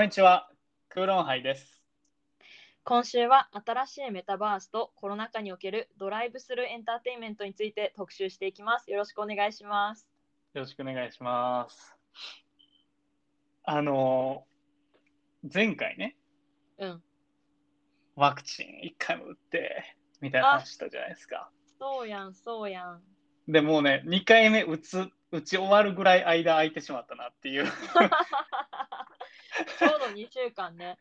こんにちは、クーロンハイです。今週は新しいメタバースとコロナ禍におけるドライブスルーエンターテインメントについて特集していきます。よろしくお願いします。よろしくお願いします。あの、前回ね、うん。ワクチン1回も打って、みたいな話したじゃないですか。そうやん、そうやん。でもうね、2回目打つ、打ち終わるぐらい間空いてしまったなっていう。ちょうど2週間ね。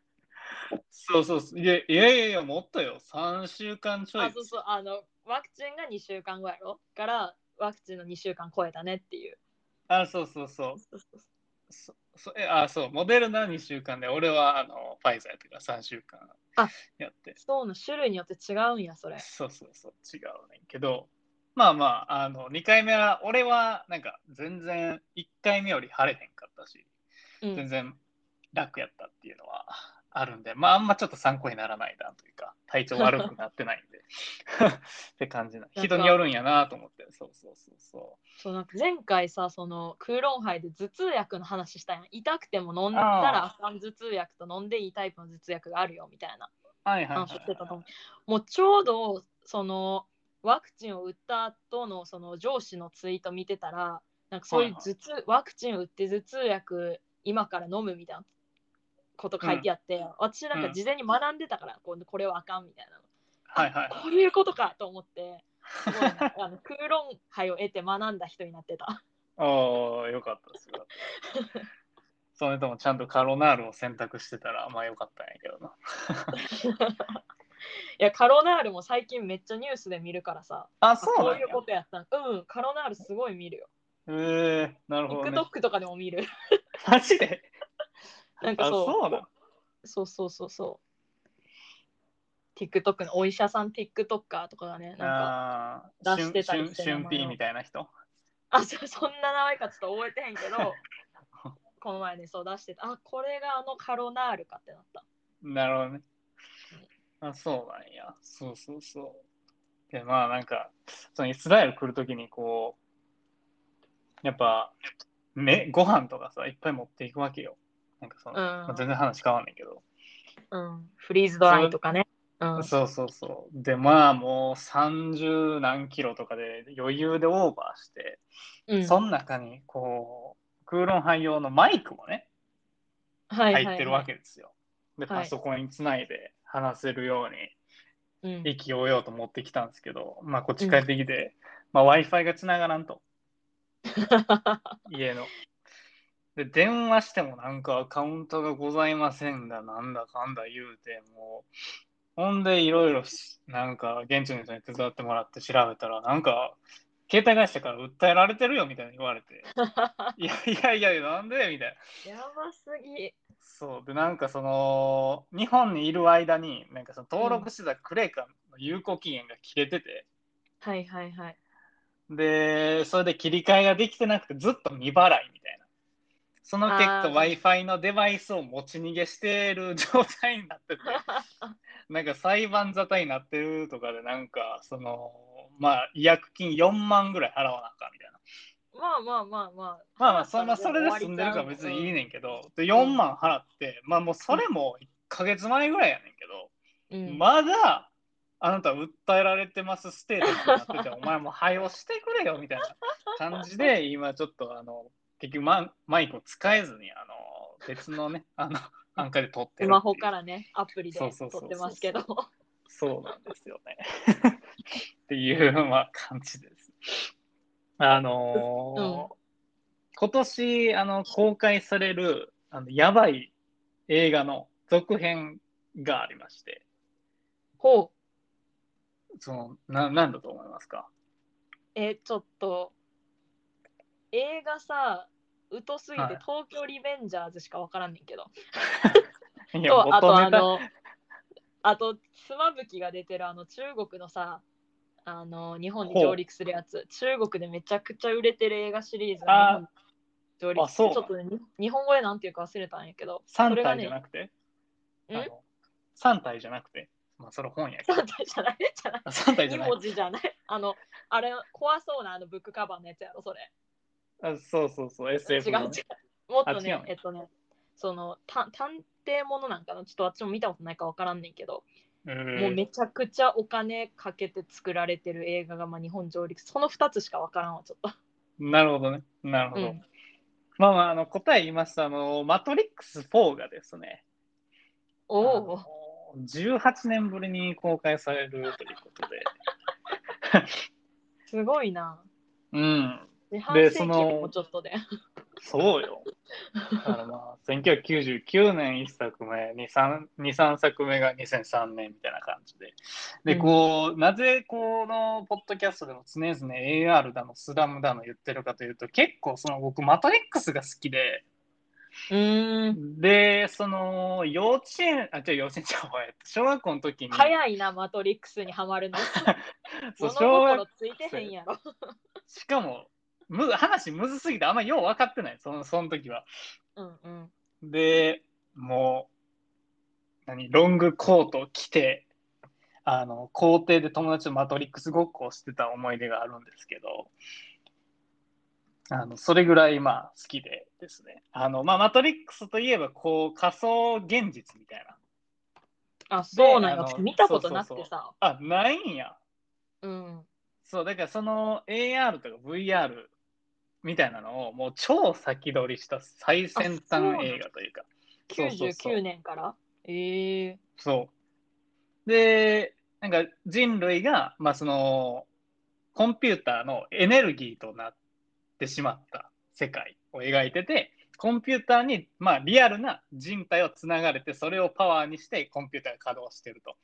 そうそうそう。いやいやいやいや、もっとよ。3週間ちょいあ、そうそう、あの、ワクチンが2週間後やろ？から、ワクチンの2週間超えたねっていう。あ、そうそうそう。そうそうそそえあ、そう、モデルナ2週間で、俺はあのファイザーやってから3週間あやって。そうの種類によって違うんや、それ。そうそうそう、違うねんけど、まあまあ、あの2回目は、俺はなんか全然1回目より晴れへんかったし、うん。全然楽やったっていうのはあるんで、まああんまちょっと参考にならないなというか、体調悪くなってないんで、って感じな。人によるんやなと思って、そうそうそうそそうなんか前回さそのクーロンハイで頭痛薬の話したん。や痛くても飲んだあらあかん頭痛薬と飲んでいいタイプの頭痛薬があるよみたいな。う。はいはい、はい。話をしてたと思う。もうちょうどそのワクチンを打った後のその上司のツイート見てたらなんかそういう頭痛、ワクチンを打って頭痛薬今から飲むみたいなこと書いてあって、私なんか事前に学んでたから、こうこれはあかんみたいなのはいはい。こういうことかと思ってすごいな あのクーロンハイを得て学んだ人になってた。おー、よかったですよ。それともちゃんとカロナールを選択してたら、まあよかったんやけどな。いやカロナールも最近めっちゃニュースで見るからさあ、あそうなんやこういう。ことやったんうんカロナールすごい見るよえー、なるほどね。TikTok とかでも見るマジで？あ、なんかそうそうなんそうそうそうそう TikTok のお医者さん TikToker とかがねなんか出してたりしてしゅん名前をしゅんぴーみたいな人？あそそんな名前かちょっと覚えてへんけど この前ねそう出してたあこれがあのカロナールかってなったなるほどね。あ、そうなんや。そうそうそう。で、まあなんか、そのイスラエル来るときにこう、やっぱ、ね、ご飯とかさ、いっぱい持っていくわけよ。なんかその、うん。まあ全然話変わんないけど。うん。フリーズドライとかね。うん。そうそうそう。で、まあもう30何キロとかで余裕でオーバーして、うん。その中にこう、クーロン汎用のマイクもね、入ってるわけですよ。で、はい。パソコンにつないで話せるようにうん。意気揚々と持ってきたんですけど、まあこっち帰ってきて、まあ Wi-Fi がつながらんと、家の。で、電話してもなんかアカウントがございませんだ、なんだかんだ言うて、もう、ほんでいろいろなんか現地の人に手伝ってもらって調べたら、なんか、携帯会社から訴えられてるよみたいに言われて、い やいやいやいや、なんでみたいな。やばすぎ。そう。でなんかその日本にいる間になんかその登録してたクレカの有効期限が切れてて、はいはいはい。でそれで切り替えができてなくてずっと未払いみたいなその結果あー。W i f i のデバイスを持ち逃げしてる状態になってて なんか裁判沙汰になってるとかでなんかそのまあ違約金4万ぐらい払わなあかんみたいな。まあまあまあまあ。まあまあそ,、まあ、それで済んでるから別にいいねんけど、で4万払ってまあもうそれも1ヶ月前ぐらいやねんけど、うん。まだあなた訴えられてますステータスになってて、お前もう早押してくれよみたいな感じで、今ちょっとあの結局ママイクを使えずにあの別のね、あの安価で撮ってるスマホからねアプリで撮ってますけど。そうなんですよね。っていう、まあ、感じです。あのー今年あの公開されるあのやばい映画の続編がありまして、ほう。そのな何だと思いますか？えちょっと映画さ疎すぎて、はい。東京リベンジャーズしかわからんねんけど。いやとあと元ネタあのあと妻夫木が出てるあの中国のさあの日本に上陸するやつ。中国でめちゃくちゃ売れてる映画シリーズが日本に上陸あそう。ちょっとねに日本語でなんていうか忘れたんやけど。3体じゃなくて、ん？あの3体じゃなくて、まあ、それ本やけど3体じゃない。じゃない。あ3体じ2ゃない。文字じゃない。あのあれ怖そうなあのブックカバーのやつやろそれあそうそうそう SF 違う違う。もっとねえっとねそのた探偵ものなんかなちょっと私も見たことないか分からんねんけど、えもうめちゃくちゃお金かけて作られてる映画がまあ日本上陸。その2つしか分からんわちょっと。なるほどね。なるほど。うん。まあまあ、あの答え言いますと、あの、マトリックス4がですね、おおあの18年ぶりに公開されるということで、すごいな。うん、で半世紀でそのもうちょっとで。そうよ。だからまあ、1999年1作目、2、3, 2 3作目が2003年みたいな感じで。で、うんこう、なぜこのポッドキャストでも常々 AR だの、スラムだの言ってるかというと、結構その僕、マトリックスが好きで、うーん。で、その幼稚園、あ、違う、幼稚園ちゃ小学校の時に、早いな、マトリックスにはまるの。そう物小学心ついてへんやろ。しかもむ、話むずすぎて、あんまよう分かってない、そのその時は。うんうん。で、もう、何、ロングコート着て、あの、校庭で友達とマトリックスごっこをしてた思い出があるんですけど、あの、それぐらい、まあ、好きでですね。あの、まあ、マトリックスといえば、こう、仮想現実みたいな。あ、そうなんや。あの私見たことなくてさ。あ、ないんや。うん。そう、だからその AR とか VR みたいなのをもう超先取りした最先端映画というか。そうそうそう99年から？ええそう。で、なんか人類が、まあその、コンピューターのエネルギーとなってしまった世界を描いてて、コンピューターに、まあ、リアルな人体をつながれて、それをパワーにしてコンピューターが稼働してると。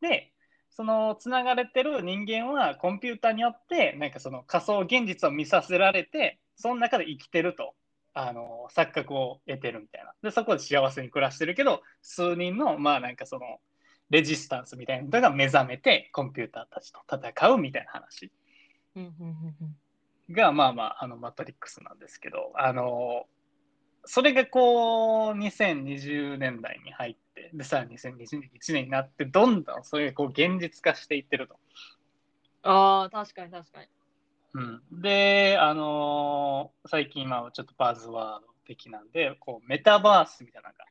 で、そのつながれてる人間はコンピューターによって、なんかその仮想現実を見させられて、その中で生きてると。あの錯覚を得てるみたいな。で、そこで幸せに暮らしてるけど、数人の、まあなんかその、レジスタンスみたいなのが目覚めて、コンピューターたちと戦うみたいな話が、まあまあ、あの、マトリックスなんですけど、あの、それがこう、2020年代に入って、で、さあ2021年になって、どんどんそれがこう、現実化していってると。ああ、確かに確かに。うん、で、あの最近、まあ、ちょっとバズワード的なんで、こう、メタバースみたいなのが、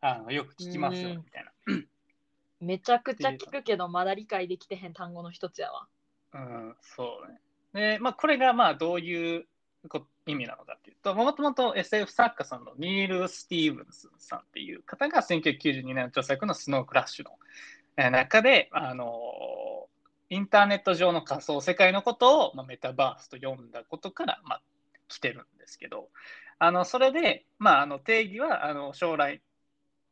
あのよく聞きますよ、うんみたいな。めちゃくちゃ聞くけど、まだ理解できてへん単語の一つやわ。うん、そうね。で、まあ、これがまあどういうこ意味なのかっていうと、もともと SF 作家さんのニール・スティーブンスさんっていう方が1992年の著作のスノークラッシュの中で、あのインターネット上の仮想世界のことを、まあ、メタバースと呼んだことから、まあ、来てるんですけど、あのそれで、まあ、あの定義はあの将来、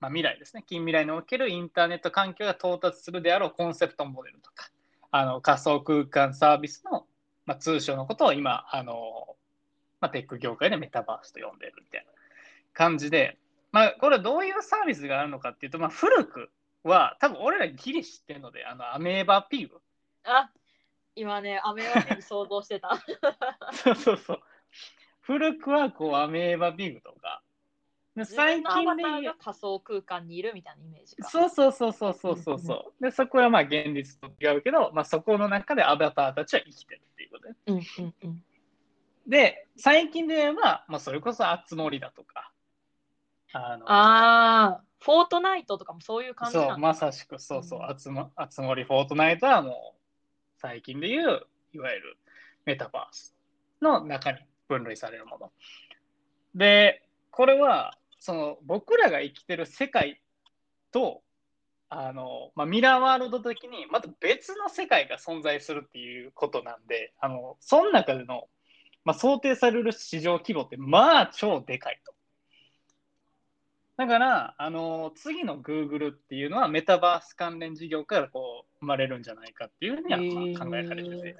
まあ、未来ですね、近未来におけるインターネット環境が到達するであろうコンセプトモデルとか、あの仮想空間サービスの、まあ、通称のことを今、あのまあ、テック業界でメタバースと呼んでるみたいな感じで、まあ、これどういうサービスがあるのかっていうと、まあ、古くは多分俺らギリ知ってるので、あのアメーバピグ。あ今ね、アメワピグ想像してた。そうそうそう。古くはこうアメーバピグとか。で最近で仮想空間にいるみたいなイメージか。そうそうそうそうそうそうそう。で、そこはまあ現実と違うけど、まあ、そこの中でアバターたちは生きてるっていうことね。うんうんうん。で、最近で言えば、まあ、それこそあつ森だとか。あのああ、フォートナイトとかもそういう感じそう、なんだまさしく、そうそうう、んあつま、あつ森フォートナイトはもう、最近で言う、いわゆるメタバースの中に分類されるもの。で、これは、その、僕らが生きてる世界と、あの、まあ、ミラーワールド的に、また別の世界が存在するっていうことなんで、あの、その中での、まあ、想定される市場規模って、まあ、超でかいと。だから、あの次の Google っていうのはメタバース関連事業からこう生まれるんじゃないかっていうふうにはまあ考えられてて、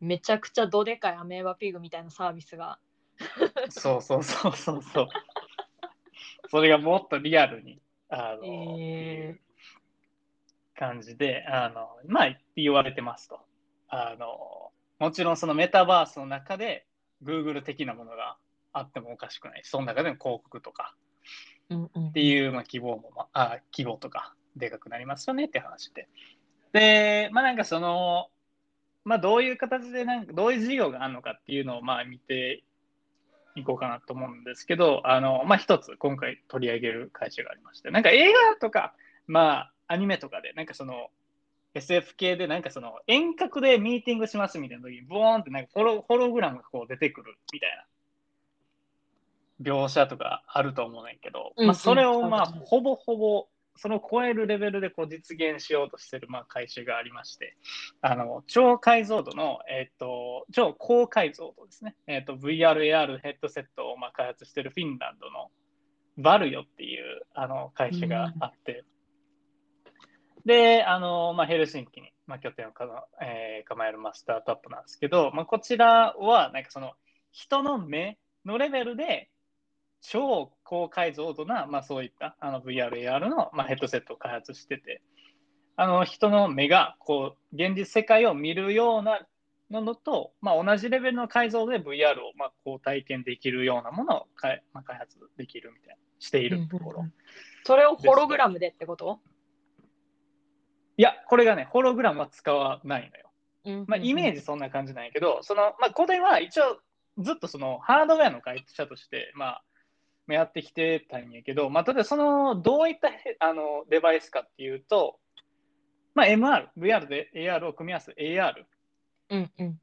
めちゃくちゃどでかいアメーバピグみたいなサービスが。そうそうそうそうそう。それがもっとリアルに、あの、え感じで、あの、まあ言われてますと。あの、もちろんそのメタバースの中で Google 的なものがあってもおかしくない。し、その中での広告とか。っていう、まあ、希望も、まあ、あ希望とかでかくなりますよねって話で。で、まあなんかその、まあどういう形でなんか、どういう事業があるのかっていうのをまあ見ていこうかなと思うんですけど、あの、まあ、一つ今回取り上げる会社がありまして、なんか映画とか、まあ、アニメとかで、なんかその、SF 系でなんかその遠隔でミーティングしますみたいな時に、ボーンってなんかホロホログラムがこう出てくるみたいな。描写とかあると思うねんけど、うんまあ、それをまあうんほぼほぼその超えるレベルでこう実現しようとしてるまあ会社がありまして、あの超解像度の、えっと超高解像度ですね、えっと VR、AR ヘッドセットをまあ開発しているフィンランドのバルヨっていうあの会社があって、で、あのまあ、ヘルシンキに、まあ、拠点をか、えー構えるまあスタートアップなんですけど、まあ、こちらはなんかその人の目のレベルで超高解像度な、まあ、そういったあの VR、AR の、まあ、ヘッドセットを開発してて、あの人の目がこう現実世界を見るようなものと、まあ、同じレベルの解像度で VR をまあこう体験できるようなものをかい、まあ、開発できるみたいな、しているところ。それをホログラムでってこと？いや、これがね、ホログラムは使わないのよ。うんまあ、イメージそんな感じなんやけど、そのまあ、これは一応ずっとそのハードウェアの会社として、まあ、まあやってきてたんやけど、まあ、例えばそのどういったへあのデバイスかっていうと、まあ、MR、VR で AR を組み合わせ AR うんうん。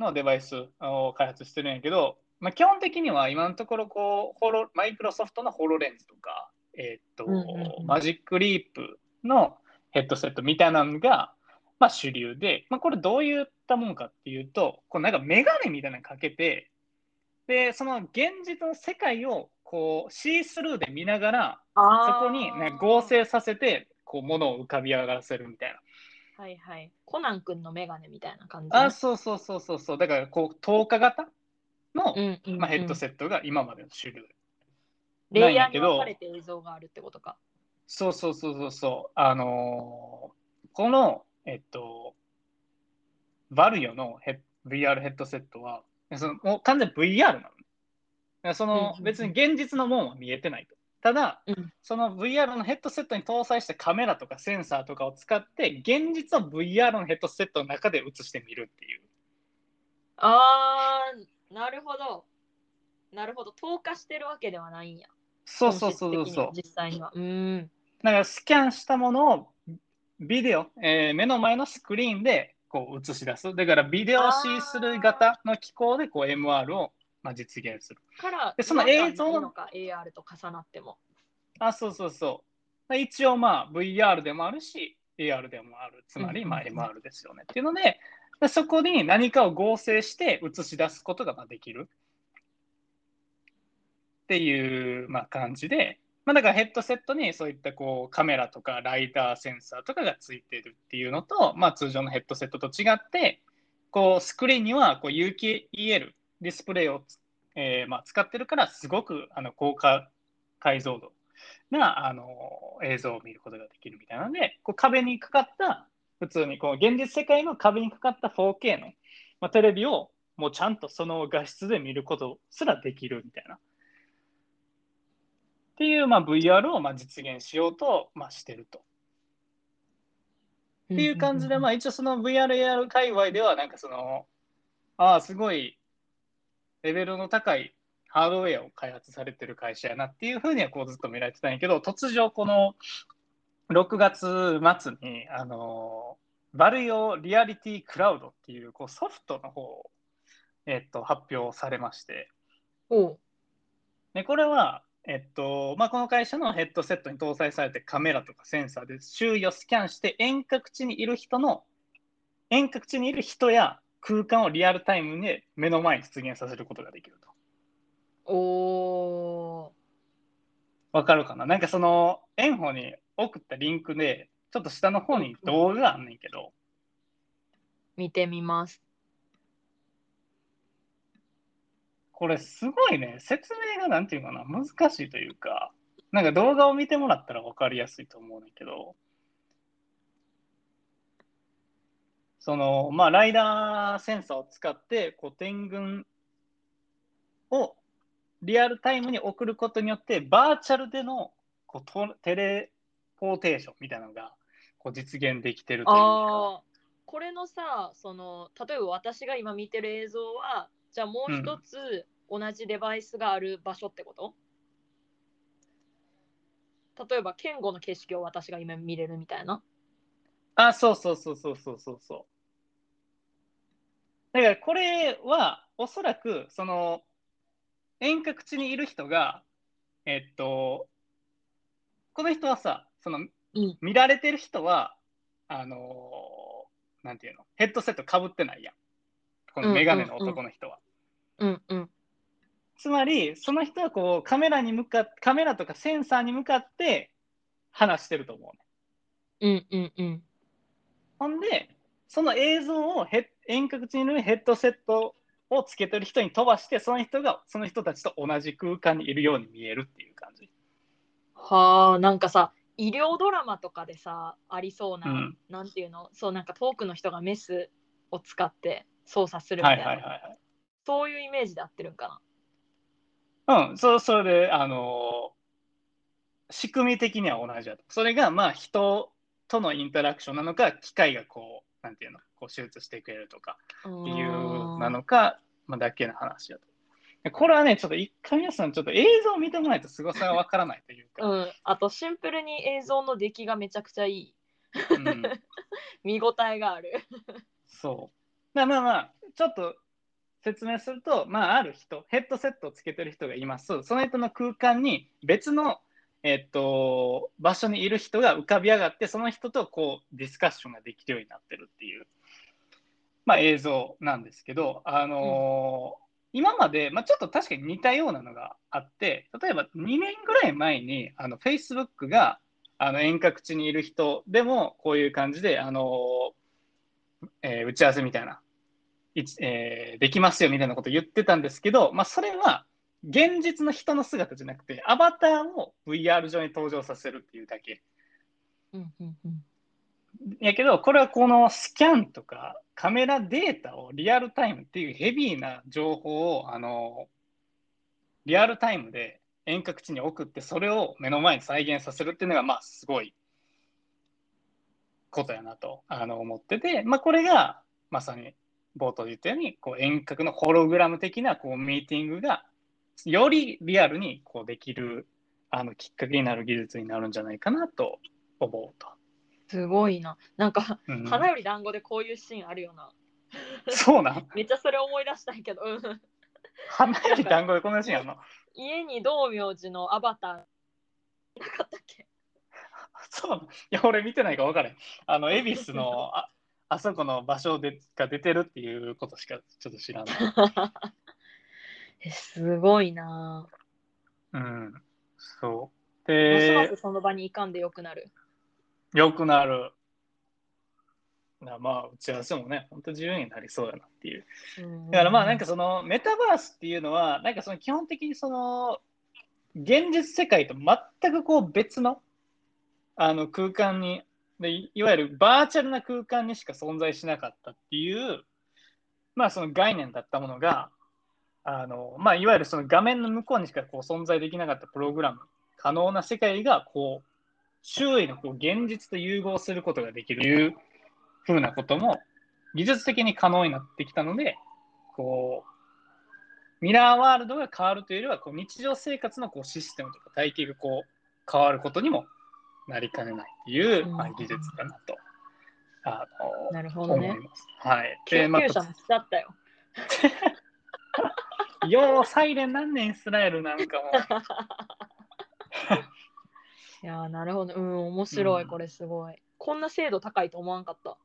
のデバイスを開発してるんやけど、まあ、基本的には今のところこうホロ、マイクロソフトのホロレンズとか、えーっとうんうんうん。マジックリープのヘッドセットみたいなのが、まあ、主流で、まあ、これどういったものかっていうと、こうなんかメガネみたいなのかけて、で、その現実の世界をこうシースルーで見ながら、そこに、ね、合成させて、こう、ものを浮かび上がらせるみたいな。はいはいコナン君のメガネみたいな感じあ、そうそうそうそうそう。だから、こう、透過型の、うんうんうんまあ、ヘッドセットが今までの主流。レイヤーに分かれて映像があるってことかそうそうそうそうそう。あのーこの、えっと、バルヨのヘ VR ヘッドセットは、そのもう完全に VR なの。だからそうんうんのうん別に現実のもんは見えてないと。ただ、うんその VR のヘッドセットに搭載したカメラとかセンサーとかを使って、現実を VR のヘッドセットの中で映してみるっていう。あーなるほどなるほど透過してるわけではないんやそうそうそうそう本質的にはそう。実際にはうーんだからスキャンしたものをビデオ、えー目の前のスクリーンでこう映し出す。だからビデオシースルー型の機構でこう MR をまあ実現する。からでその映像のか AR と重なってもあ、そうそうそう。一応まあ VR でもあるし、AR でもある。つまりまあうんうんうん MR ですよね。っていうので、でそこに何かを合成して映し出すことがまあできる。っていうまあ感じで、まあ、だからヘッドセットにそういったこうカメラとかライダーセンサーとかがついてるっていうのと、まあ、通常のヘッドセットと違って、こうスクリーンにはこう有機 EL ディスプレイを、えーまあ、使ってるから、すごくあの高解解像度なあの映像を見ることができるみたいなので、こう壁にかかった、普通にこう現実世界の壁にかかった 4K の、まあ、テレビをもうちゃんとその画質で見ることすらできるみたいな。っていう、まあ、VR をまあ実現しようと、まあ、してると。っていう感じで、まああ、一応その VR、AR 界隈では、なんかその、ああ、すごいレベルの高いハードウェアを開発されてる会社やなっていうふうにはこうずっと見られてたんやけど、突如この6月末に、あの、バルヨリアリティクラウドっていうこうソフトの方を、えっと、発表されまして、でこれは、えっとまあ、この会社のヘッドセットに搭載されてカメラとかセンサーで周囲をスキャンして遠隔地にいる人の遠隔地にいる人や空間をリアルタイムで目の前に出現させることができると。おわかるかな？なんかその、円方に送ったリンクで、ちょっと下の方に動画があんねんけど、見てみます。これすごいね、説明がなんていうかな、難しいというか、なんか動画を見てもらったらわかりやすいと思うねんけど、その、まあ、ライダーセンサーを使って、こう、点群をリアルタイムに送ることによって、バーチャルでのこうテレポーテーションみたいなのがこう実現できてるというか。これのさ、その例えば私が今見てる映像は、じゃあもう一つ同じデバイスがある場所ってこと？例えば、ケンゴの景色を私が今見れるみたいな。あ、そうそうそうそうそうそうそう。だからこれはおそらくその遠隔地にいる人が、えっと、この人はさ、そのうん見られてる人は、あのなんていうの、ヘッドセットかぶってないやん。このメガネの男の人は。うんうん。つまり、その人はこうカメラに向かっカメラとかセンサーに向かって話してると思うね。うんうんうん。ほんで、その映像をヘッ遠隔地にいるヘッドセットをつけてる人に飛ばして、その人がその人たちと同じ空間にいるように見えるっていう感じ。はあ、なんかさ、医療ドラマとかでさ、ありそうな、うんなんていうの、そうなんか遠くの人がメスを使って操作するみたはいいな、はいはいはい。そういうイメージで合ってるんかうん、そそれで、あの仕組み的には同じだと。それが、まあ、人とのインタラクションなのか、機械がこう、なんていうの、こう手術してくれるとかな。っていううなのか、まあ、だけの話だと。でこれはね、ちょっと一回皆さん、ちょっと映像を見てもらないと凄さがわからないというか、うん、あとシンプルに映像の出来がめちゃくちゃいい。うん、見応えがある。そう。まあまあまあ、ちょっと説明すると、まあ、ある人、ヘッドセットをつけてる人がいます。その人の空間に別の、えっと、場所にいる人が浮かび上がって、その人とこうディスカッションができるようになってるっていう、まあ、映像なんですけど、あのー今まで、まあ、ちょっと確かに似たようなのがあって、例えば2年ぐらい前にあの Facebook があの遠隔地にいる人でもこういう感じで、あのーえー打ち合わせみたいな、いつえーできますよみたいなこと言ってたんですけど、まあ、それは現実の人の姿じゃなくて、アバターを VR 上に登場させるっていうだけ。うんうんうんやけど、これはこのスキャンとかカメラデータをリアルタイムっていうヘビーな情報をあのリアルタイムで遠隔地に送ってそれを目の前に再現させるっていうのがまあすごいことやなとあの思ってて、まあ、これがまさに冒頭で言ったようにこう遠隔のホログラム的なこうミーティングがよりリアルにこうできるあのきっかけになる技術になるんじゃないかなと思うと。すごいな。なんか、うん。花より団子でこういうシーンあるよな。そうな。ん めっちゃそれ思い出したんやけど、うん。花より団子でこんなシーンあんの？家に道明寺のアバター。なかったっけ？そう いや、俺見てないか分からへん。あの、恵比寿のああそこの場所でが出てるっていうことしかちょっと知らない。えすごいな。うん。そう。ますまで、すその場に行かんでよくなる。よくなる。なまあ、打ち合わせもね、本当自由になりそうやなっていう。だからまあなんかそのメタバースっていうのはなんかその基本的にその現実世界と全くこう別のあの空間にでいわゆるバーチャルな空間にしか存在しなかったっていうまあその概念だったものがあのまあいわゆるその画面の向こうにしかこう存在できなかったプログラム可能な世界がこう周囲のこう現実と融合することができるというふうなことも技術的に可能になってきたのでこう、ミラーワールドが変わるというよりは、こう日常生活のこうシステムとか体系がこう変わることにもなりかねないっていう、うんまあ、技術かなと、あのなるほどね思い。ます。はい。救で、ま急車も来ちゃったよ。あ、ようサイレンなんねん、イスラエルなんかも。いやーなるほど。うん、面白い、うんこれすごい。こんな精度高いと思わんかった。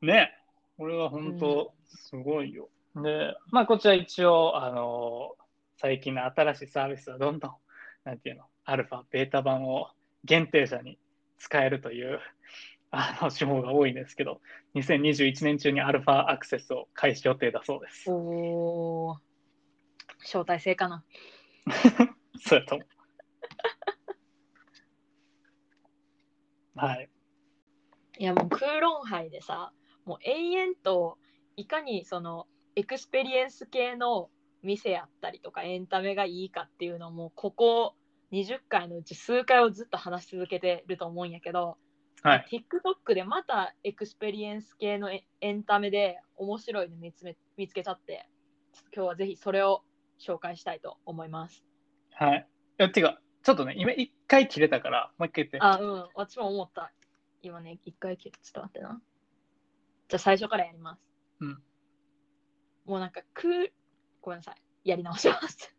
ね、これは本当すごいよ。で、まあ、こちら一応、あの最近の新しいサービスはどんどん、なんていうの、アルファ、ベータ版を限定者に使えるという あの手法が多いんですけど、2021年中にアルファアクセスを開始予定だそうです。おー。招待制かな。そうやと思う。はい。いやもうクーロンハイでさ、もう永遠といかにその experience 系の店やったりとかエンタメがいいかっていうのもここ20回のうち数回をずっと話し続けてると思うんやけど、はい。TikTok でまた experience 系のエエンタメで面白いの見つめ見つけちゃって今日はぜひそれを紹介したいと思います。はい。いや、てか、ちょっとね、今一回切れたから、もう一回言って。あ、うん、私も思った。今ね、一回切る。ちょっと待ってな。じゃあ最初からやります。うん。もうなんか、くごめんなさい。やり直します。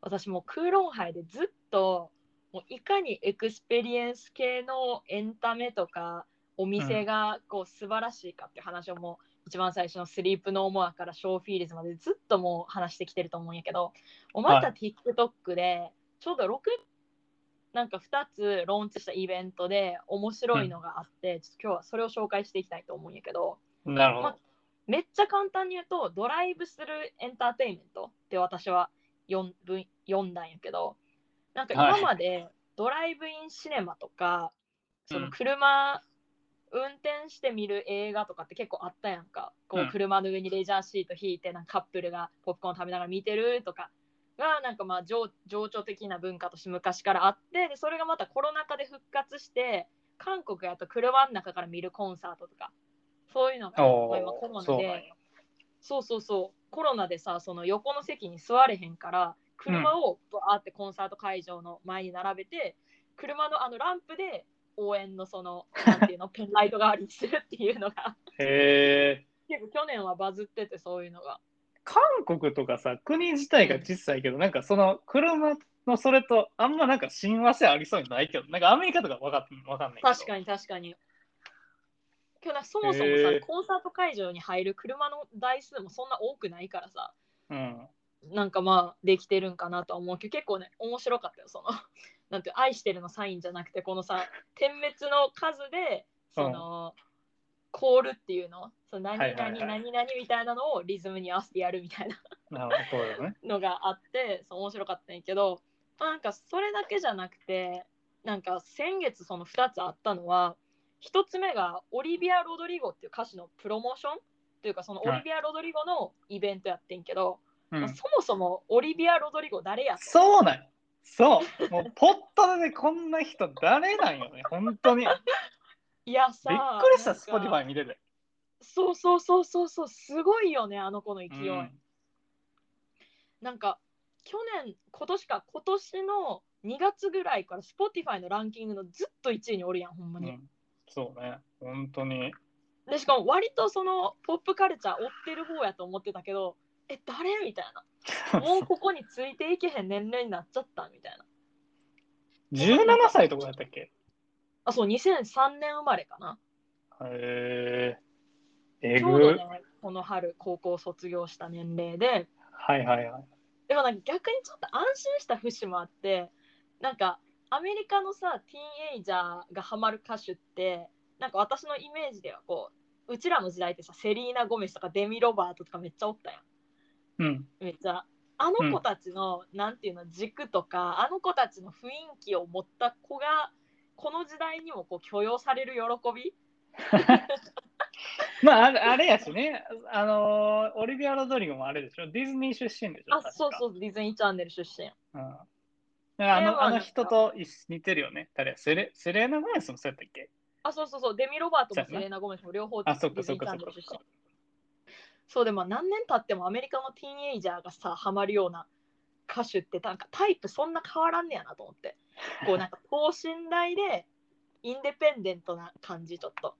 私もうクーロンハイでずっと、もういかに experience 系のエンタメとかお店がこう素晴らしいかっていう話をもう一番最初の Sleep No More から Showfields までずっともう話してきてると思うんやけど、おまたは TikTok でちょうど6なんか2つローンチしたイベントで面白いのがあって、ちょっと今日はそれを紹介していきたいと思うんやけど、なるほど。めっちゃ簡単に言うとドライブするエンターテインメントって私は読んぶ読んだんやけどなんか今までドライブインシネマとか、その車運転して見る映画とかって結構あったやんか。こううん。車の上にレジャーシート引いてなんかカップルがポップコーン食べながら見てるとかがなんかまあ情情緒的な文化として昔からあってでそれがまたコロナ禍で復活して韓国やと車の中から見るコンサートとかそういうのが今コロナでそうそうそうコロナでさその横の席に座れへんから車をバーってコンサート会場の前に並べて、車のあのランプで応援のそのなんていうの ペンライト代わりにするっていうのがへえ。結構去年はバズっててそういうのが韓国とかさ、国自体が小さいけど、なんかその車のそれとあんまなんか親和性ありそうにないけど、なんかアメリカとかわかんわかんないけど。確かに確かに今日なんかそもそもさ、へー。コンサート会場に入る車の台数もそんな多くないからさ。うん。なんかまあできてるんかなとは思うけど結構ね面白かったよその。なんて愛してるのサインじゃなくてこのさ点滅の数でその、コールっていうの？その何々何々みたいなのをリズムに合わせてやるみたいな。のがあってそう面白かったんやけど、まあ、なんかそれだけじゃなくてなんか先月その2つあったのは1つ目がオリビア・ロドリゴっていう歌手のプロモーションというかそのオリビア・ロドリゴのイベントやってんけど、うん。まあ、そもそもオリビア・ロドリゴ誰やとそうなんよ。そう。もうポットでこんな人誰なんよね、本当に。びっいやさくりした、なんか。Spotify 見てて。そうそうそうそうそうすごいよねあの子の勢い、うん。なんか去年今年か今年の2月ぐらいから Spotify のランキングのずっと1位におるやんほんまに、うんそうね、本当に。でしかも割とそのポップカルチャー追ってる方やと思ってたけどえ誰みたいな もうここについていけへん年齢になっちゃったみたいな17歳とかやったっけ？あそう2003年生まれかなへえ。えちょうどぐ。ねこの春高校卒業した年齢ではいはいはい。でもなんか逆にちょっと安心した節もあってなんかアメリカのさティーンエイジャーがハマる歌手ってなんか私のイメージではこううちらの時代ってさセリーナ・ゴメスとかデミ・ロバートとかめっちゃおったやん。うん。めっちゃ。あの子たちの、なんていうの軸とかあの子たちの雰囲気を持った子がこの時代にもこう許容される喜び？まあ、あれあれやしね、あのーオリビア・ロドリゴもあれでしょ、ディズニー出身でしょ？あそうう。そうディズニーチャンネル出身。うん、あのあの人と似てるよね。誰？セレセレーナ・ゴメスもそうやったっけ？あそうそうそう。デミ・ロバートもセレーナ・ゴメスも両方デあ、そっかそっかそっかそうでも何年経ってもアメリカのティーンエイジャーがさハマるような歌手ってなんかタイプそんな変わらんねやなと思って。こうなんか等身大でインデペンデントな感じちょっと。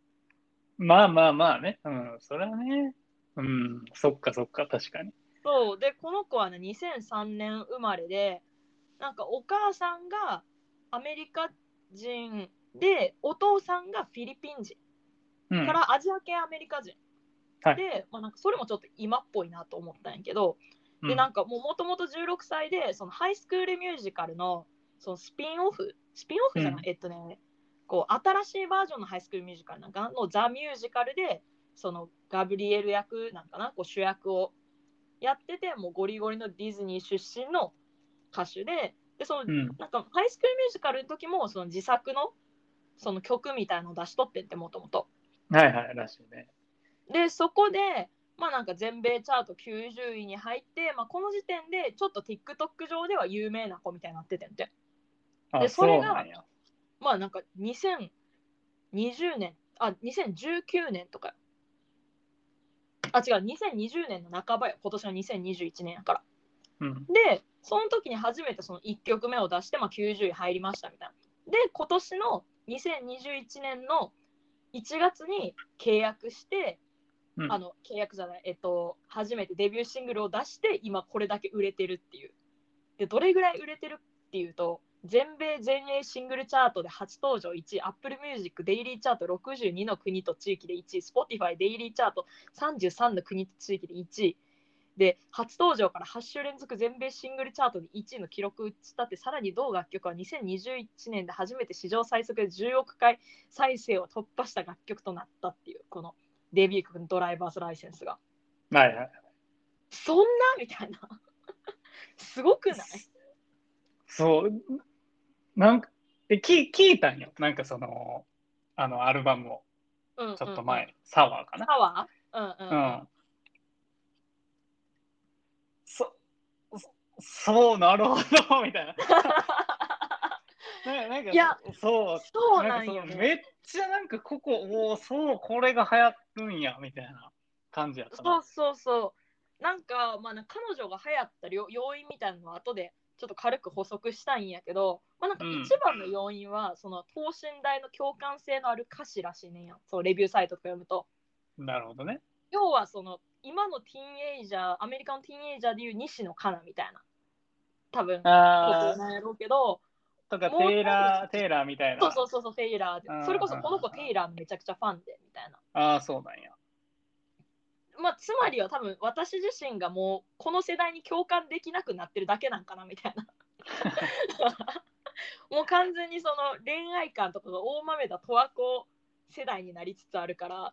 まあまあまあね。うん、それはね。うん、そっかそっか、確かに。そう。でこの子はね2003年生まれでなんかお母さんがアメリカ人でお父さんがフィリピン人うん、からアジア系アメリカ人、はい。で、まあ、なんかそれもちょっと今っぽいなと思ったんやけど、うん。でなんかもうもともと16歳でそのハイスクールミュージカルのそのスピンオフスピンオフじゃない、うん。えっとねこう新しいバージョンのハイスクールミュージカルなんかのザ・ミュージカルでそのガブリエル役なんかなこう主役をやっててもうゴリゴリのディズニー出身の歌手ででその、うんなんかハイスクールミュージカルの時もその自作のその曲みたいのを出しとってんってもともと。はいはい、らしいね。でそこでまあなんか全米チャート90位に入って、まあ、この時点でちょっと TikTok 上では有名な子みたいになっててんてあ、でそれが。まあなんか2020年あ2019年とかああ違う2020年の半ばよ今年の2021年やからうん。でその時に初めてその1曲目を出して、まあ、90位入りましたみたいな。で今年の2021年の1月に契約して、うん。あの契約じゃないえっと初めてデビューシングルを出して今これだけ売れてるっていう。でどれぐらい売れてるっていうと全米全英シングルチャートで初登場1位 Apple Music デイリーチャート62の国と地域で1位 Spotify デイリーチャート33の国と地域で1位で初登場から8週連続全米シングルチャートで1位の記録を打ち立てさらに同楽曲は2021年で初めて史上最速で10億回再生を突破した楽曲となったっていうこのデビュー曲のドライバーズライセンスが。はいはい。そんな？みたいな。すごくない？そう。なんか、で聞聞いたんよ。なんかその、あの、アルバムを、うんうんうん。ちょっと前、サワーかな？サワーうんうん。ううんん。そ、そそう、なるほど、みたいな。ななんかいや、そう、そうなんよ。かそのめねっちゃなんかここ、おお、そう、これが流行るんや、みたいな感じやったな。そうそうそう。なんか,、まあ、彼女が流行った要要因みたいなのは後でちょっと軽く補足したいんやけど、まあ、なんかうん。一番の要因は、その等身大の共感性のある歌詞らしいねんや。そうレビューサイトとか読むと。なるほどね。要はその今のティーンエイジャーアメリカのティーンエイジャーでいう西野カナみたいな多分ことあなんやろうけどーとか、テイラー、テイラーみたいな。そうそうそうそうテイラーそれこそこの子テイラーのめちゃくちゃファンでみたいなああ、そうなんや。まあ、つまりは多分私自身がもうこの世代に共感できなくなってるだけなんかなみたいな もう完全にその恋愛観とかが大豆だ十和子世代になりつつあるから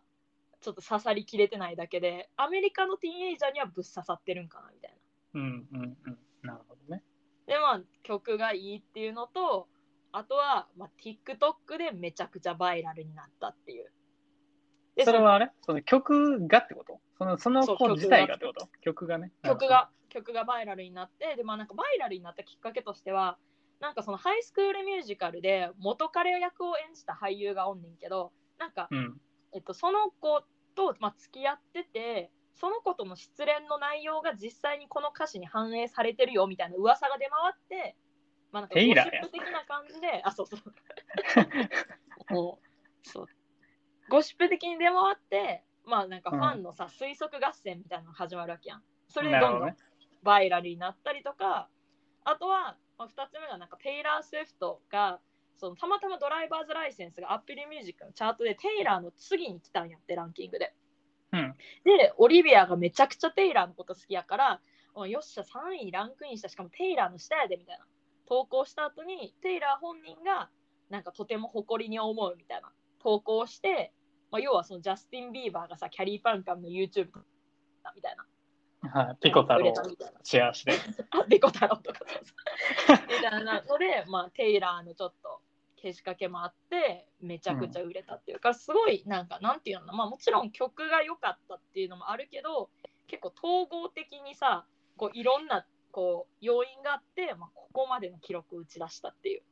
ちょっと刺さりきれてないだけでアメリカのティーンエイジャーにはぶっ刺さってるんかなみたいなうんうんうん。なるほどね。でまあ曲がいいっていうのとあとは、まあ、TikTok でめちゃくちゃバイラルになったっていう。でそれはあれ？その曲がってこと？そのその子自体がってこと？曲が。ね。曲が曲がバイラルになってでまあなんかバイラルになったきっかけとしてはなんかそのハイスクールミュージカルで元彼役を演じた俳優がおんねんけどなんか、うん。えっと、その子と、まあ、付き合っててその子との失恋の内容が実際にこの歌詞に反映されてるよみたいな噂が出回って、まあ、なんかゴシップ的な感じであそうそう。もうそう。ゴシップ的に出回ってまあなんかファンのさ、推測合戦みたいなのが始まるわけやん。それでどんどん。バイラルになったりとかあとは、まあ、2つ目がなんかテイラー・スウィフトがそのたまたまドライバーズライセンスが Apple Music のチャートでテイラーの次に来たんやってランキングで。うん。でオリビアがめちゃくちゃテイラーのこと好きやからおよっしゃ3位にランクインしたしかもテイラーの下やでみたいな投稿した後にテイラー本人がなんかとても誇りに思うみたいな投稿をして、まあ、要はそのジャスティン・ビーバーがさキャリーパンカンの YouTube みたいなはい。ピコ太郎シェアして。あペコ太郎とかそうそうみたいなので、まあ、テイラーのちょっとけしかけもあってめちゃくちゃ売れたっていうか、すごいなんかなんていうのまあもちろん曲が良かったっていうのもあるけど結構統合的にさこういろんなこう要因があって、まあ、ここまでの記録を打ち出したっていう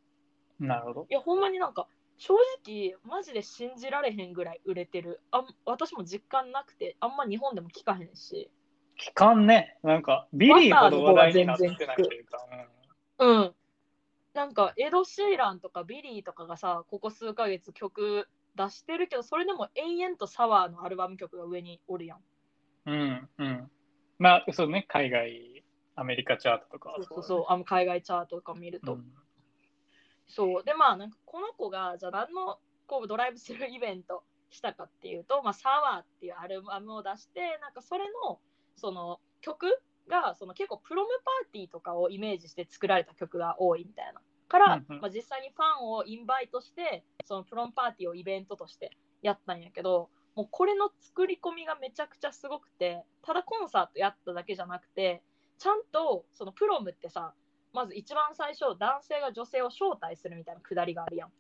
なるほど。いやほんまになんか正直マジで信じられへんぐらい売れてるあん私も実感なくてあんま日本でも聞かへんし期間ね。なんか、ビリーほど話題になってないというか。うん。なんかエド・シーランとかビリーとかがさここ数ヶ月曲出してるけどそれでも延々と SOUR のアルバム曲が上におるやん。うん。うん。うん。まあ、そうね。海外、アメリカチャートとかはそうそうそうあの海外チャートとか見ると。うんそうでまあなんかこの子がじゃあ何のこうドライブスルーイベントしたかっていうと、まあ、サワーっていうアルバムを出してなんかそれのその曲がその結構プロムパーティーとかをイメージして作られた曲が多いみたいなから、うんうんまあ、実際にファンをインバイトしてそのプロムパーティーをイベントとしてやったんやけどもうこれの作り込みがめちゃくちゃすごくてただコンサートやっただけじゃなくてちゃんとそのプロムってさまず一番最初男性が女性を招待するみたいなくだりがあるやん。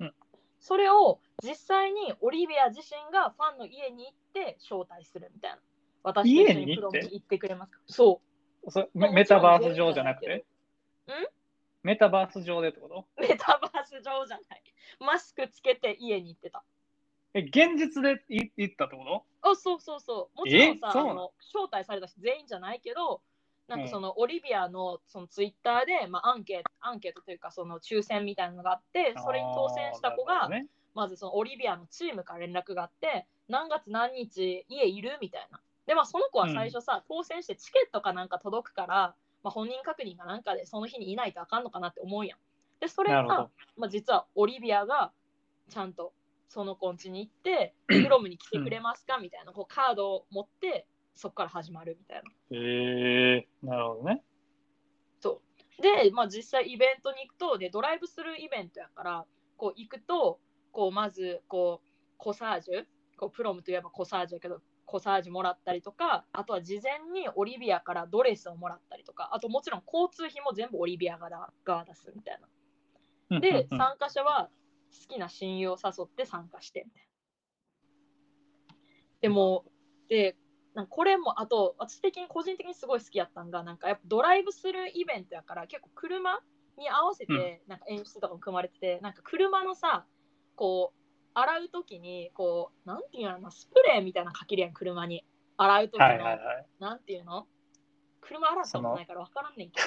うんそれを実際にオリビア自身がファンの家に行って招待するみたいな。私と一緒にプロムに行ってくれますか？そう。そメメタバース上じゃなくて？ん？メタバース上でってこと？メタバース上じゃない。マスクつけて家に行ってた。え、現実でい行ったってこと？あそうそうそう。もちろんさあの招待された人全員じゃないけどなんうん。かそのオリビアのそのツイッターで、まあ、アンケートアンケートというかその抽選みたいなのがあってそれに当選した子が、あーなるまずそのオリビアのチームから連絡があって何月何日家いる？みたいなでまあその子は最初さ、当選してチケットかなんか届くから、まあ、本人確認かなんかでその日にいないとあかんのかなって思うやん。でそれがまあ、実はオリビアがちゃんとその子ん家に行って プロムに来てくれますか？みたいなこうカードを持ってそこから始まるみたいな。へえ。なるほどね。で、まあ、実際イベントに行くとでドライブスルーイベントやからこう行くとこうまずこうコサージュ？こうプロムといえばコサージュやけどコサージュもらったりとかあとは事前にオリビアからドレスをもらったりとかあともちろん交通費も全部オリビア側が出すみたいな。でうんうんうん。参加者は好きな親友を誘って参加してみたいな。でもでなんかこれもあと私的に個人的にすごい好きやったんがなんかやっぱドライブスルーイベントやから結構車に合わせてなんか演出とかも組まれてて、なんか車のさこう洗う時にこうなんていうのスプレーみたいなのかけるやん車に。洗う時の、はいはいはい。なんていうの？車洗ったことないから分からんねんけど。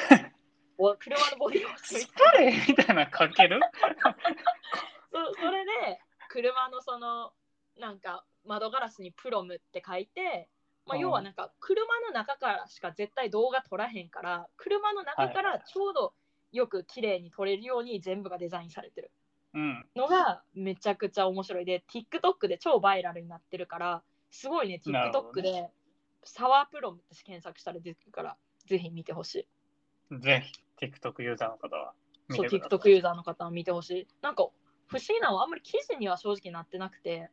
お車のボディウォッシュみスプレーみたいなのかける？そそれで車のそのなんか窓ガラスにプロムって書いて、まあ、うん。要はなんか車の中からしか絶対動画撮らへんから車の中からちょうどよく綺麗に撮れるように全部がデザインされてる。うん。のがめちゃくちゃ面白いで TikTok で超バイラルになってるからすごいね TikTok ねでSour Prom って検索したら出てくるからぜひ見てほしいぜひ、TikTok ユーザーの方は見そう。TikTok ユーザーの方は見てほしい。なんか不思議なのはあんまり記事には正直なってなくて、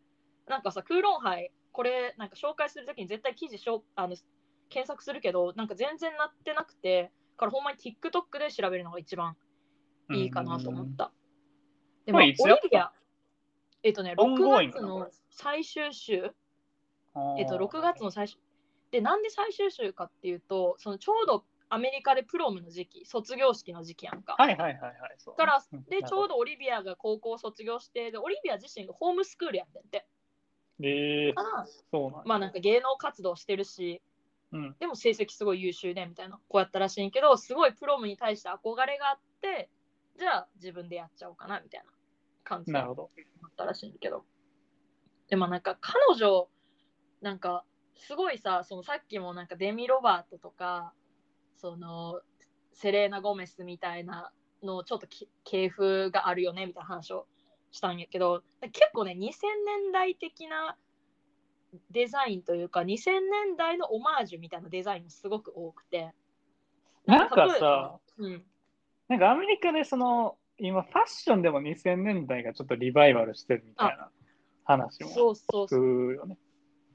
なんかさ、クーロンハイ、これなんか紹介するときに絶対記事しょあの検索するけど、なんか全然なってなくて、からほんまに TikTok で調べるのが一番いいかなと思った。でも、オリこれいつやった？ビア、えっとね、 ongoing 6月の？最終週、うん。えっと、6月の最終。で、なんで最終週かっていうと、そのちょうどアメリカでプロムの時期、卒業式の時期やんか。はいはいはいはい。そうからうんでちょうどオリビアが高校を卒業してでオリビア自身がホームスクールやってんて。えー、そうなんだまあなんか芸能活動してるしうん。でも成績すごい優秀でみたいなこうやったらしいんけどすごいプロムに対して憧れがあってじゃあ自分でやっちゃおうかなみたいな感じだっ。たらしいんだけど。でもなんか彼女なんかすごいさそのさっきもなんかデミ・ロバートとかそのセレーナ・ゴメスみたいなのちょっとき系譜があるよねみたいな話をしたんやけど結構ね2000年代的なデザインというか2000年代のオマージュみたいなデザインもすごく多くて。なんかさ、うん、なんかアメリカでその、今ファッションでも2000年代がちょっとリバイバルしてるみたいな話もそうそうそう。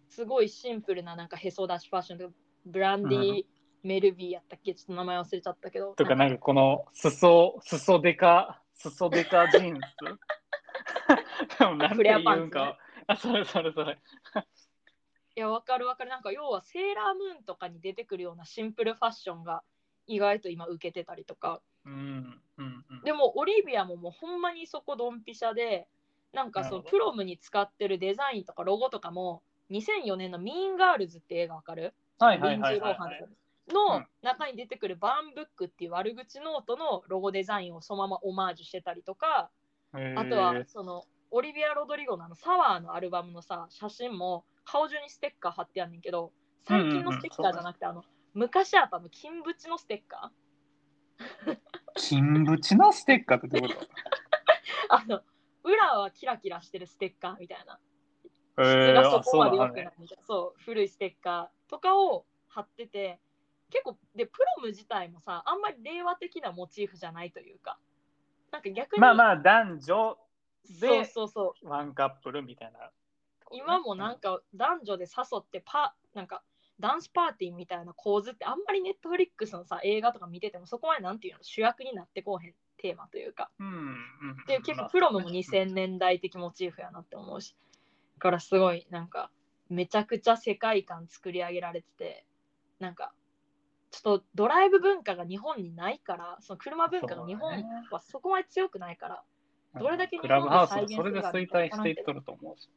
すごいシンプルななんかへそ出しファッションとかブランディー・メルビーやったっけ？ちょっと名前忘れちゃったけどとか、ななんかこの裾、裾デカ、裾デカジーンズ？でもなんて言うんか。あ、それそれそれ。いやわかるわかるなんか要はセーラームーンとかに出てくるようなシンプルファッションが意外と今受けてたりとかうん。うん。うんでもオリビアももうほんまにそこドンピシャでなんかそのプロムに使ってるデザインとかロゴとかも2004年の Mean Girls って映画わかる？はいはいはいはいはい。のん中に出てくる Burn Book っていう悪口ノートのロゴデザインをそのままオマージュしてたりとかあとはそのオリビア・ロドリゴのあの Sour のアルバムのさ写真も顔中にステッカー貼ってあんねんけど最近のステッカーじゃなくてあの昔あったあの金縁のステッカ金縁のステッカーってどういうこー あの裏はキラキラしてるステッカーみたいな。そあ、そうこまで良なのね。くないみたいな。そう古いステッカーとかを貼ってて結構でプロム自体もさあんまり令和的なモチーフじゃないというか。なんか逆にまあまあ、男女そうでそうそう。ワンカップルみたいな。今もなんか男女で誘ってパなんかダンスパーティーみたいな構図ってあんまりネットフリックスのさ映画とか見ててもそこまでなんていうの主役になってこうへんテーマというかうん。うん。で結構プロムも2000年代的モチーフやなって思うしだからすごいなんかめちゃくちゃ世界観作り上げられててなんかちょっとドライブ文化が日本にないからその車文化が日本はそこまで強くないからどれだけ日ク本でラブハウスそれで衰退していっとると思うし。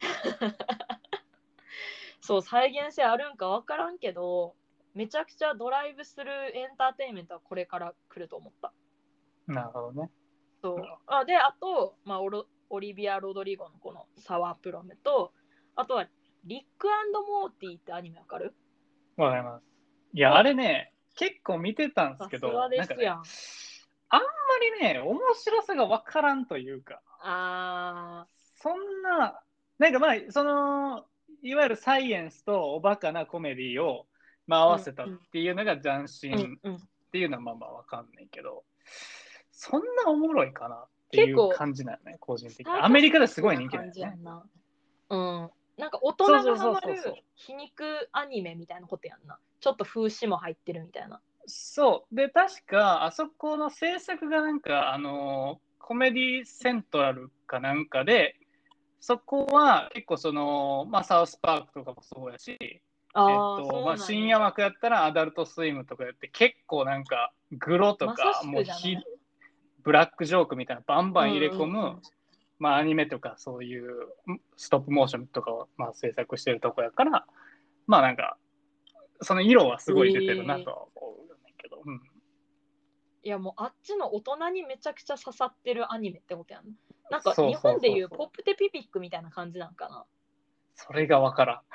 そう再現性あるんか分からんけどめちゃくちゃドライブするエンターテインメントはこれから来ると思った。なるほどね。そう。あであと、まあ、オロオリビア・ロドリゴのこのサワープロムとあとはリックモーティーってアニメわかる？わかります。いや、あ。れね、結構見てたんですけど、さすがですやん、あんまりね、面白さがわからんというか、あそんな、なんかまあ、その、いわゆるサイエンスとおバカなコメディを、まあ、合わせたっていうのが斬ー新っていうのはまあまあわかんないけど、そんなおもろいかなっていう感じなよね、個人的に。アメリカですごい人気だよね。うん。なんか大人がハマる皮肉アニメみたいなことやんな。ちょっと風刺も入ってるみたいな。そう。で、確か、あそこの制作がなんか、あのーコメディセントラルかなんかで、そこは結構その、まあ、サウスパークとかもそうやし、えっとまあ、深夜枠やったらアダルトスイムとかやって、結構なんか、グロとまかもうひブラックジョークみたいなバンバン入れ込む、うんまあ、アニメとかそういうんストップモーションとかを、まあ、制作してるとこやから、まあなんか、その色はすごい出てるなとは思うんだけど、うんいやもうあっちの大人にめちゃくちゃ刺さってるアニメってことやんな。なんか日本でいうポップテピピックみたいな感じなんかな。それがわからん。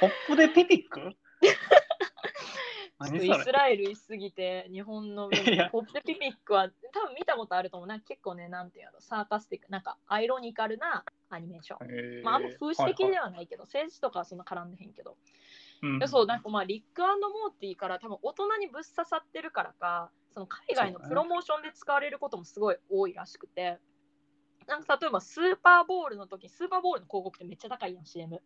ポップでピピック？何それ？イスラエルいすぎて日本のポップテピピックは多分見たことあると思う。な結構ねなんていうの？サーカスティックなんかアイロニカルなアニメーション、まああんま風刺的はい。ではないけど、政治とかはそんな絡んでへんけど、うん。でそうなんかまあリックモーティーから多分大人にぶっ刺さってるからかその海外のプロモーションで使われることもすごい多いらしくて。なんか例えばスーパーボールの時スーパーボールの広告ってめっちゃ高いやん CM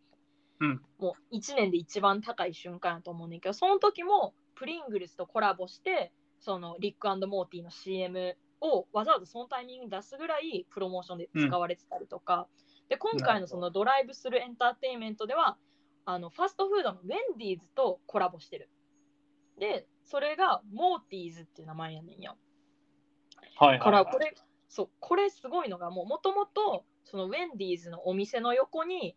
うん。もう1年で一番高い瞬間やと思うねんけどその時もプリングルスとコラボしてそのリックモーティーの CM をわざわざそのタイミングに出すぐらいプロモーションで使われてたりとか、で今回のそのドライブスルーエンターテインメントではあのファストフードのウェンディーズとコラボしてる。でそれがモーティーズっていう名前やねんよ。はいはいはい。からこれそうこれすごいのがもともとそのウェンディーズのお店の横に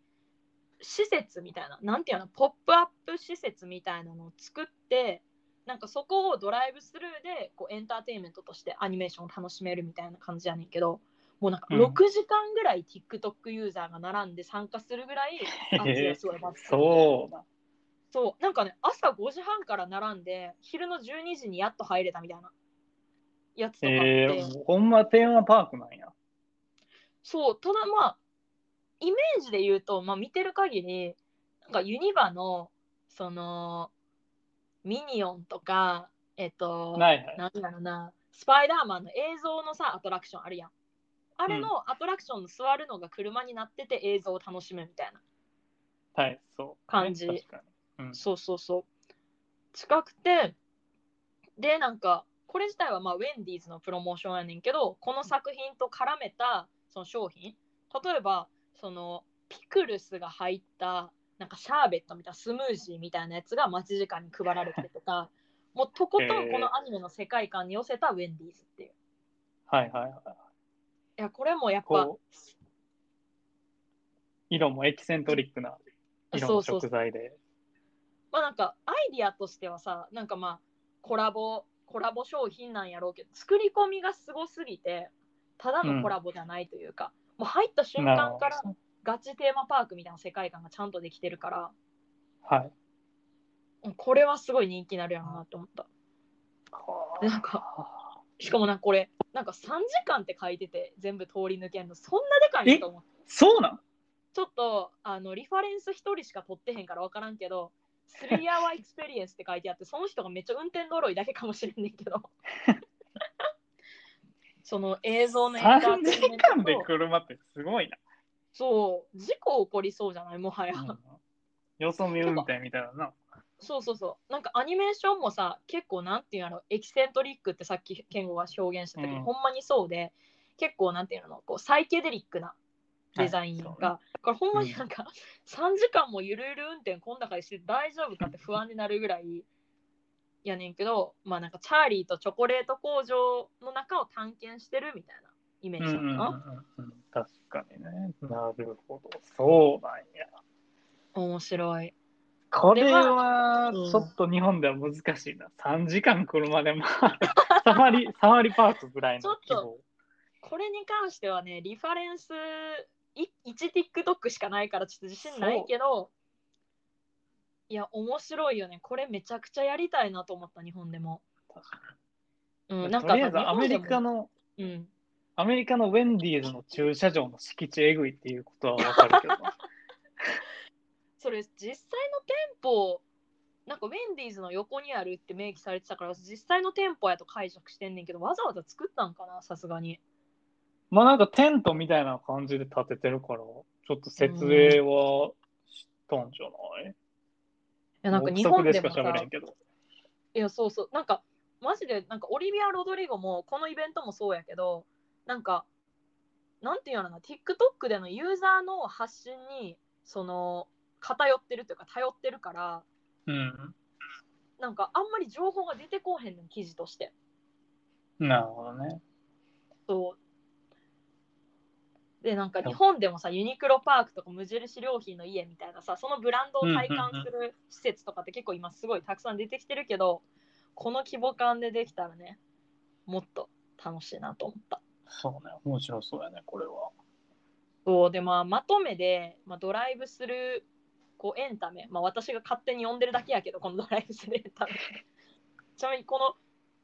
施設みたいななんていうのポップアップ施設みたいなのを作ってなんかそこをドライブスルーでこうエンターテインメントとしてアニメーションを楽しめるみたいな感じやねんけどもうなんかうん6時間ぐらい TikTok ユーザーが並んで参加するぐらい 熱いそうだ。そうなんかね朝5時半から並んで昼の12時にやっと入れたみたいなやつとかあって、えー、ほんまテーマパークなんや。そうただまあイメージで言うと、まあ、見てる限りなんかユニバのそのミニオンとかえっとないはい。なんだろうなスパイダーマンの映像のさアトラクションあるやんあれのアトラクションの座るのが車になってて映像を楽しむみたいなはい、そう。感じ。うん。そうそうそう。近くて、で、なんか、これ自体はまあウェンディーズのプロモーションやねんけど、この作品と絡めたその商品、例えば、そのピクルスが入った、なんかシャーベットみたいなスムージーみたいなやつが待ち時間に配られたりとか、もうとことんこのアニメの世界観に寄せたウェンディーズっていう。いはいはいはい。や、これもやっぱ。こ、う、色もエキセントリックな色のそうそう食材で。まあなんかアイディアとしてはさなんかまあコラボコラボ商品なんやろうけど作り込みがすごすぎてただのコラボじゃないというか、もう入った瞬間からど。ガチテーマパークみたいな世界観がちゃんとできてるから。はい。うんこれはすごい人気になるやろうなと思った。でなんかしかもなんかこれなんか3時間って書いてて全部通り抜けんの。そんなでかいのと思って。そうなん？ちょっとあのリファレンス1人しか取ってへんから分からんけど3 hour experience って書いてあってその人がめっちゃ運転呪いだけかもしれんねんけど。その映像のエンター3時テインメン間で車ってすごいな。そう。事故起こりそうじゃない？もはや、うん。よそ見運転みたいなな。そうそうそうなんかアニメーションもさ結構なんていうのエキセントリックってさっき健吾が表現したけど、うんほんまにそうで結構なんていうのこうサイケデリックなデザインが、はいこれほんまになんか3時間もゆるゆる運転こん中でして大丈夫かって不安になるぐらいやねんけどまあなんかチャーリーとチョコレート工場の中を探検してるみたいなイメーうんうんうんジだったな、うん。確かにね。なるほど。そうなんや。面白い。これではうんちょっと日本では難しいな。3時間車でまあ、サファリ、サファリパークぐらいの規模。これに関してはね、リファレンスい1 TikTok しかないからちょっと自信ないけど、いや、面白いよね。これめちゃくちゃやりたいなと思った、日本でも。うん、なんかとりあえずアメリカの、の、うん、アメリカのウェンディーズの駐車場の敷地えぐいっていうことはわかるけどな。それ実際の店舗なんかウェンディーズの横にあるって明記されてたから実際の店舗やと解釈してんねんけどわざわざ作ったんかなさすがに。まあなんかテントみたいな感じで建ててるから、ちょっと設営はしたんじゃない？いやなんか日本でけど。いやそうそう。なんかマジでなんかオリビア・ロドリゴもこのイベントもそうやけどなんかなんていうのかな TikTok でのユーザーの発信にその偏ってるというか頼ってるからうん。なんかあんまり情報が出てこうへんねん記事としてなるほどね。そうでなんか日本でもさユニクロパークとか無印良品の家みたいなさそのブランドを体感する施設とかって結構今すごいたくさん出てきてるけどこの規模感でできたらねもっと楽しいなと思ったそうね。面白そうやね、これは。そうでまあまとめで、まあ、ドライブするこうエンタメ、まあ、私が勝手に呼んでるだけやけどこのドライブするエンタメ。ちなみにこの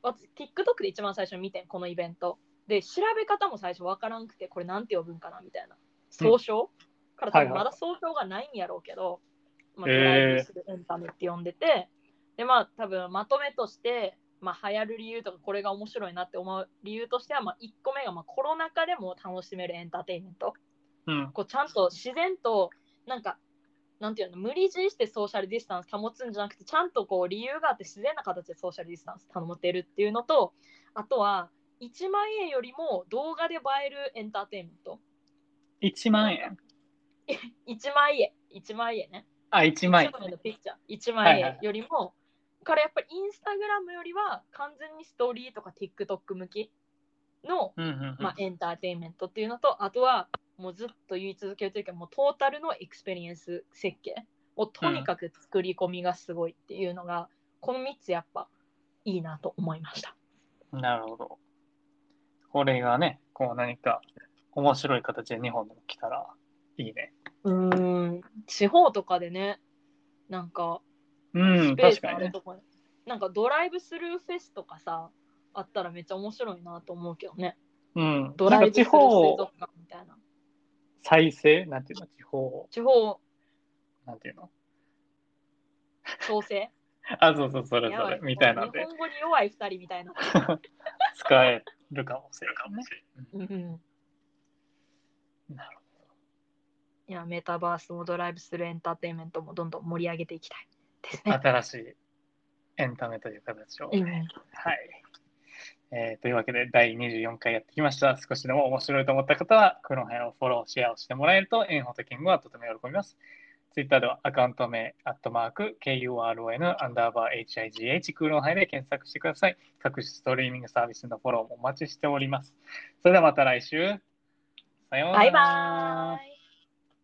私 TikTok で一番最初に見てんこのイベント。で調べ方も最初わからんくてこれなんて呼ぶんかなみたいな。総称、から多分まだ総称がないんやろうけど、まあ、ドライブするエンタメって呼んでて、でまあ多分まとめとして、まあ、流行る理由とかこれが面白いなって思う理由としては、まあ、1個目がまあコロナ禍でも楽しめるエンターテインメント。うん。こうちゃんと自然となんかなんていうの無理強いしてソーシャルディスタンス保つんじゃなくてちゃんとこう理由があって自然な形でソーシャルディスタンス保てるっていうのとあとは1万円よりも動画で映えるエンターテインメント1万円。1万円。1万円ね。あ、1万円。1。のピクチャー。1万はいはい。円よりも、からやっぱりインスタグラムよりは完全にストーリーとか TikTok 向きの、うんうんうん。まあ、エンターテインメントっていうのとあとはもうずっと言い続けるというかもうトータルのエクスペリエンス設計をとにかく作り込みがすごいっていうのが、この3つやっぱいいなと思いました。なるほど。これがね、こう何か面白い形で日本でも来たらいいね。うーん地方とかでねなんかうん、スペース確かにね。あるとこに、なんかドライブスルーフェスとかさあったらめっちゃ面白いなと思うけどねうん。ドライブスルー水方族館みたいな再生？なんていうの？地方、地方なんていうの？調整？あ、そうそう、それそれみたいなんで日本語に弱い2人みたいな。使えるかもしれないね。うんなるいや、メタバースもドライブするエンターテインメントもどんどん盛り上げていきたいですほど。ね。新しいエンタメという形を。うんはい。えーというわけで、第24回やってきました。少しでも面白いと思った方は、クロンヘアをフォロー、シェアをしてもらえると、エンホとキングはとても喜びます。ツイッターではアカウント名、アットマーク、KURON、アンダーバー HIGH、クーロンハイで検索してください。各種ストリーミングサービスのフォローもお待ちしております。それではまた来週。さようなら。バイバイ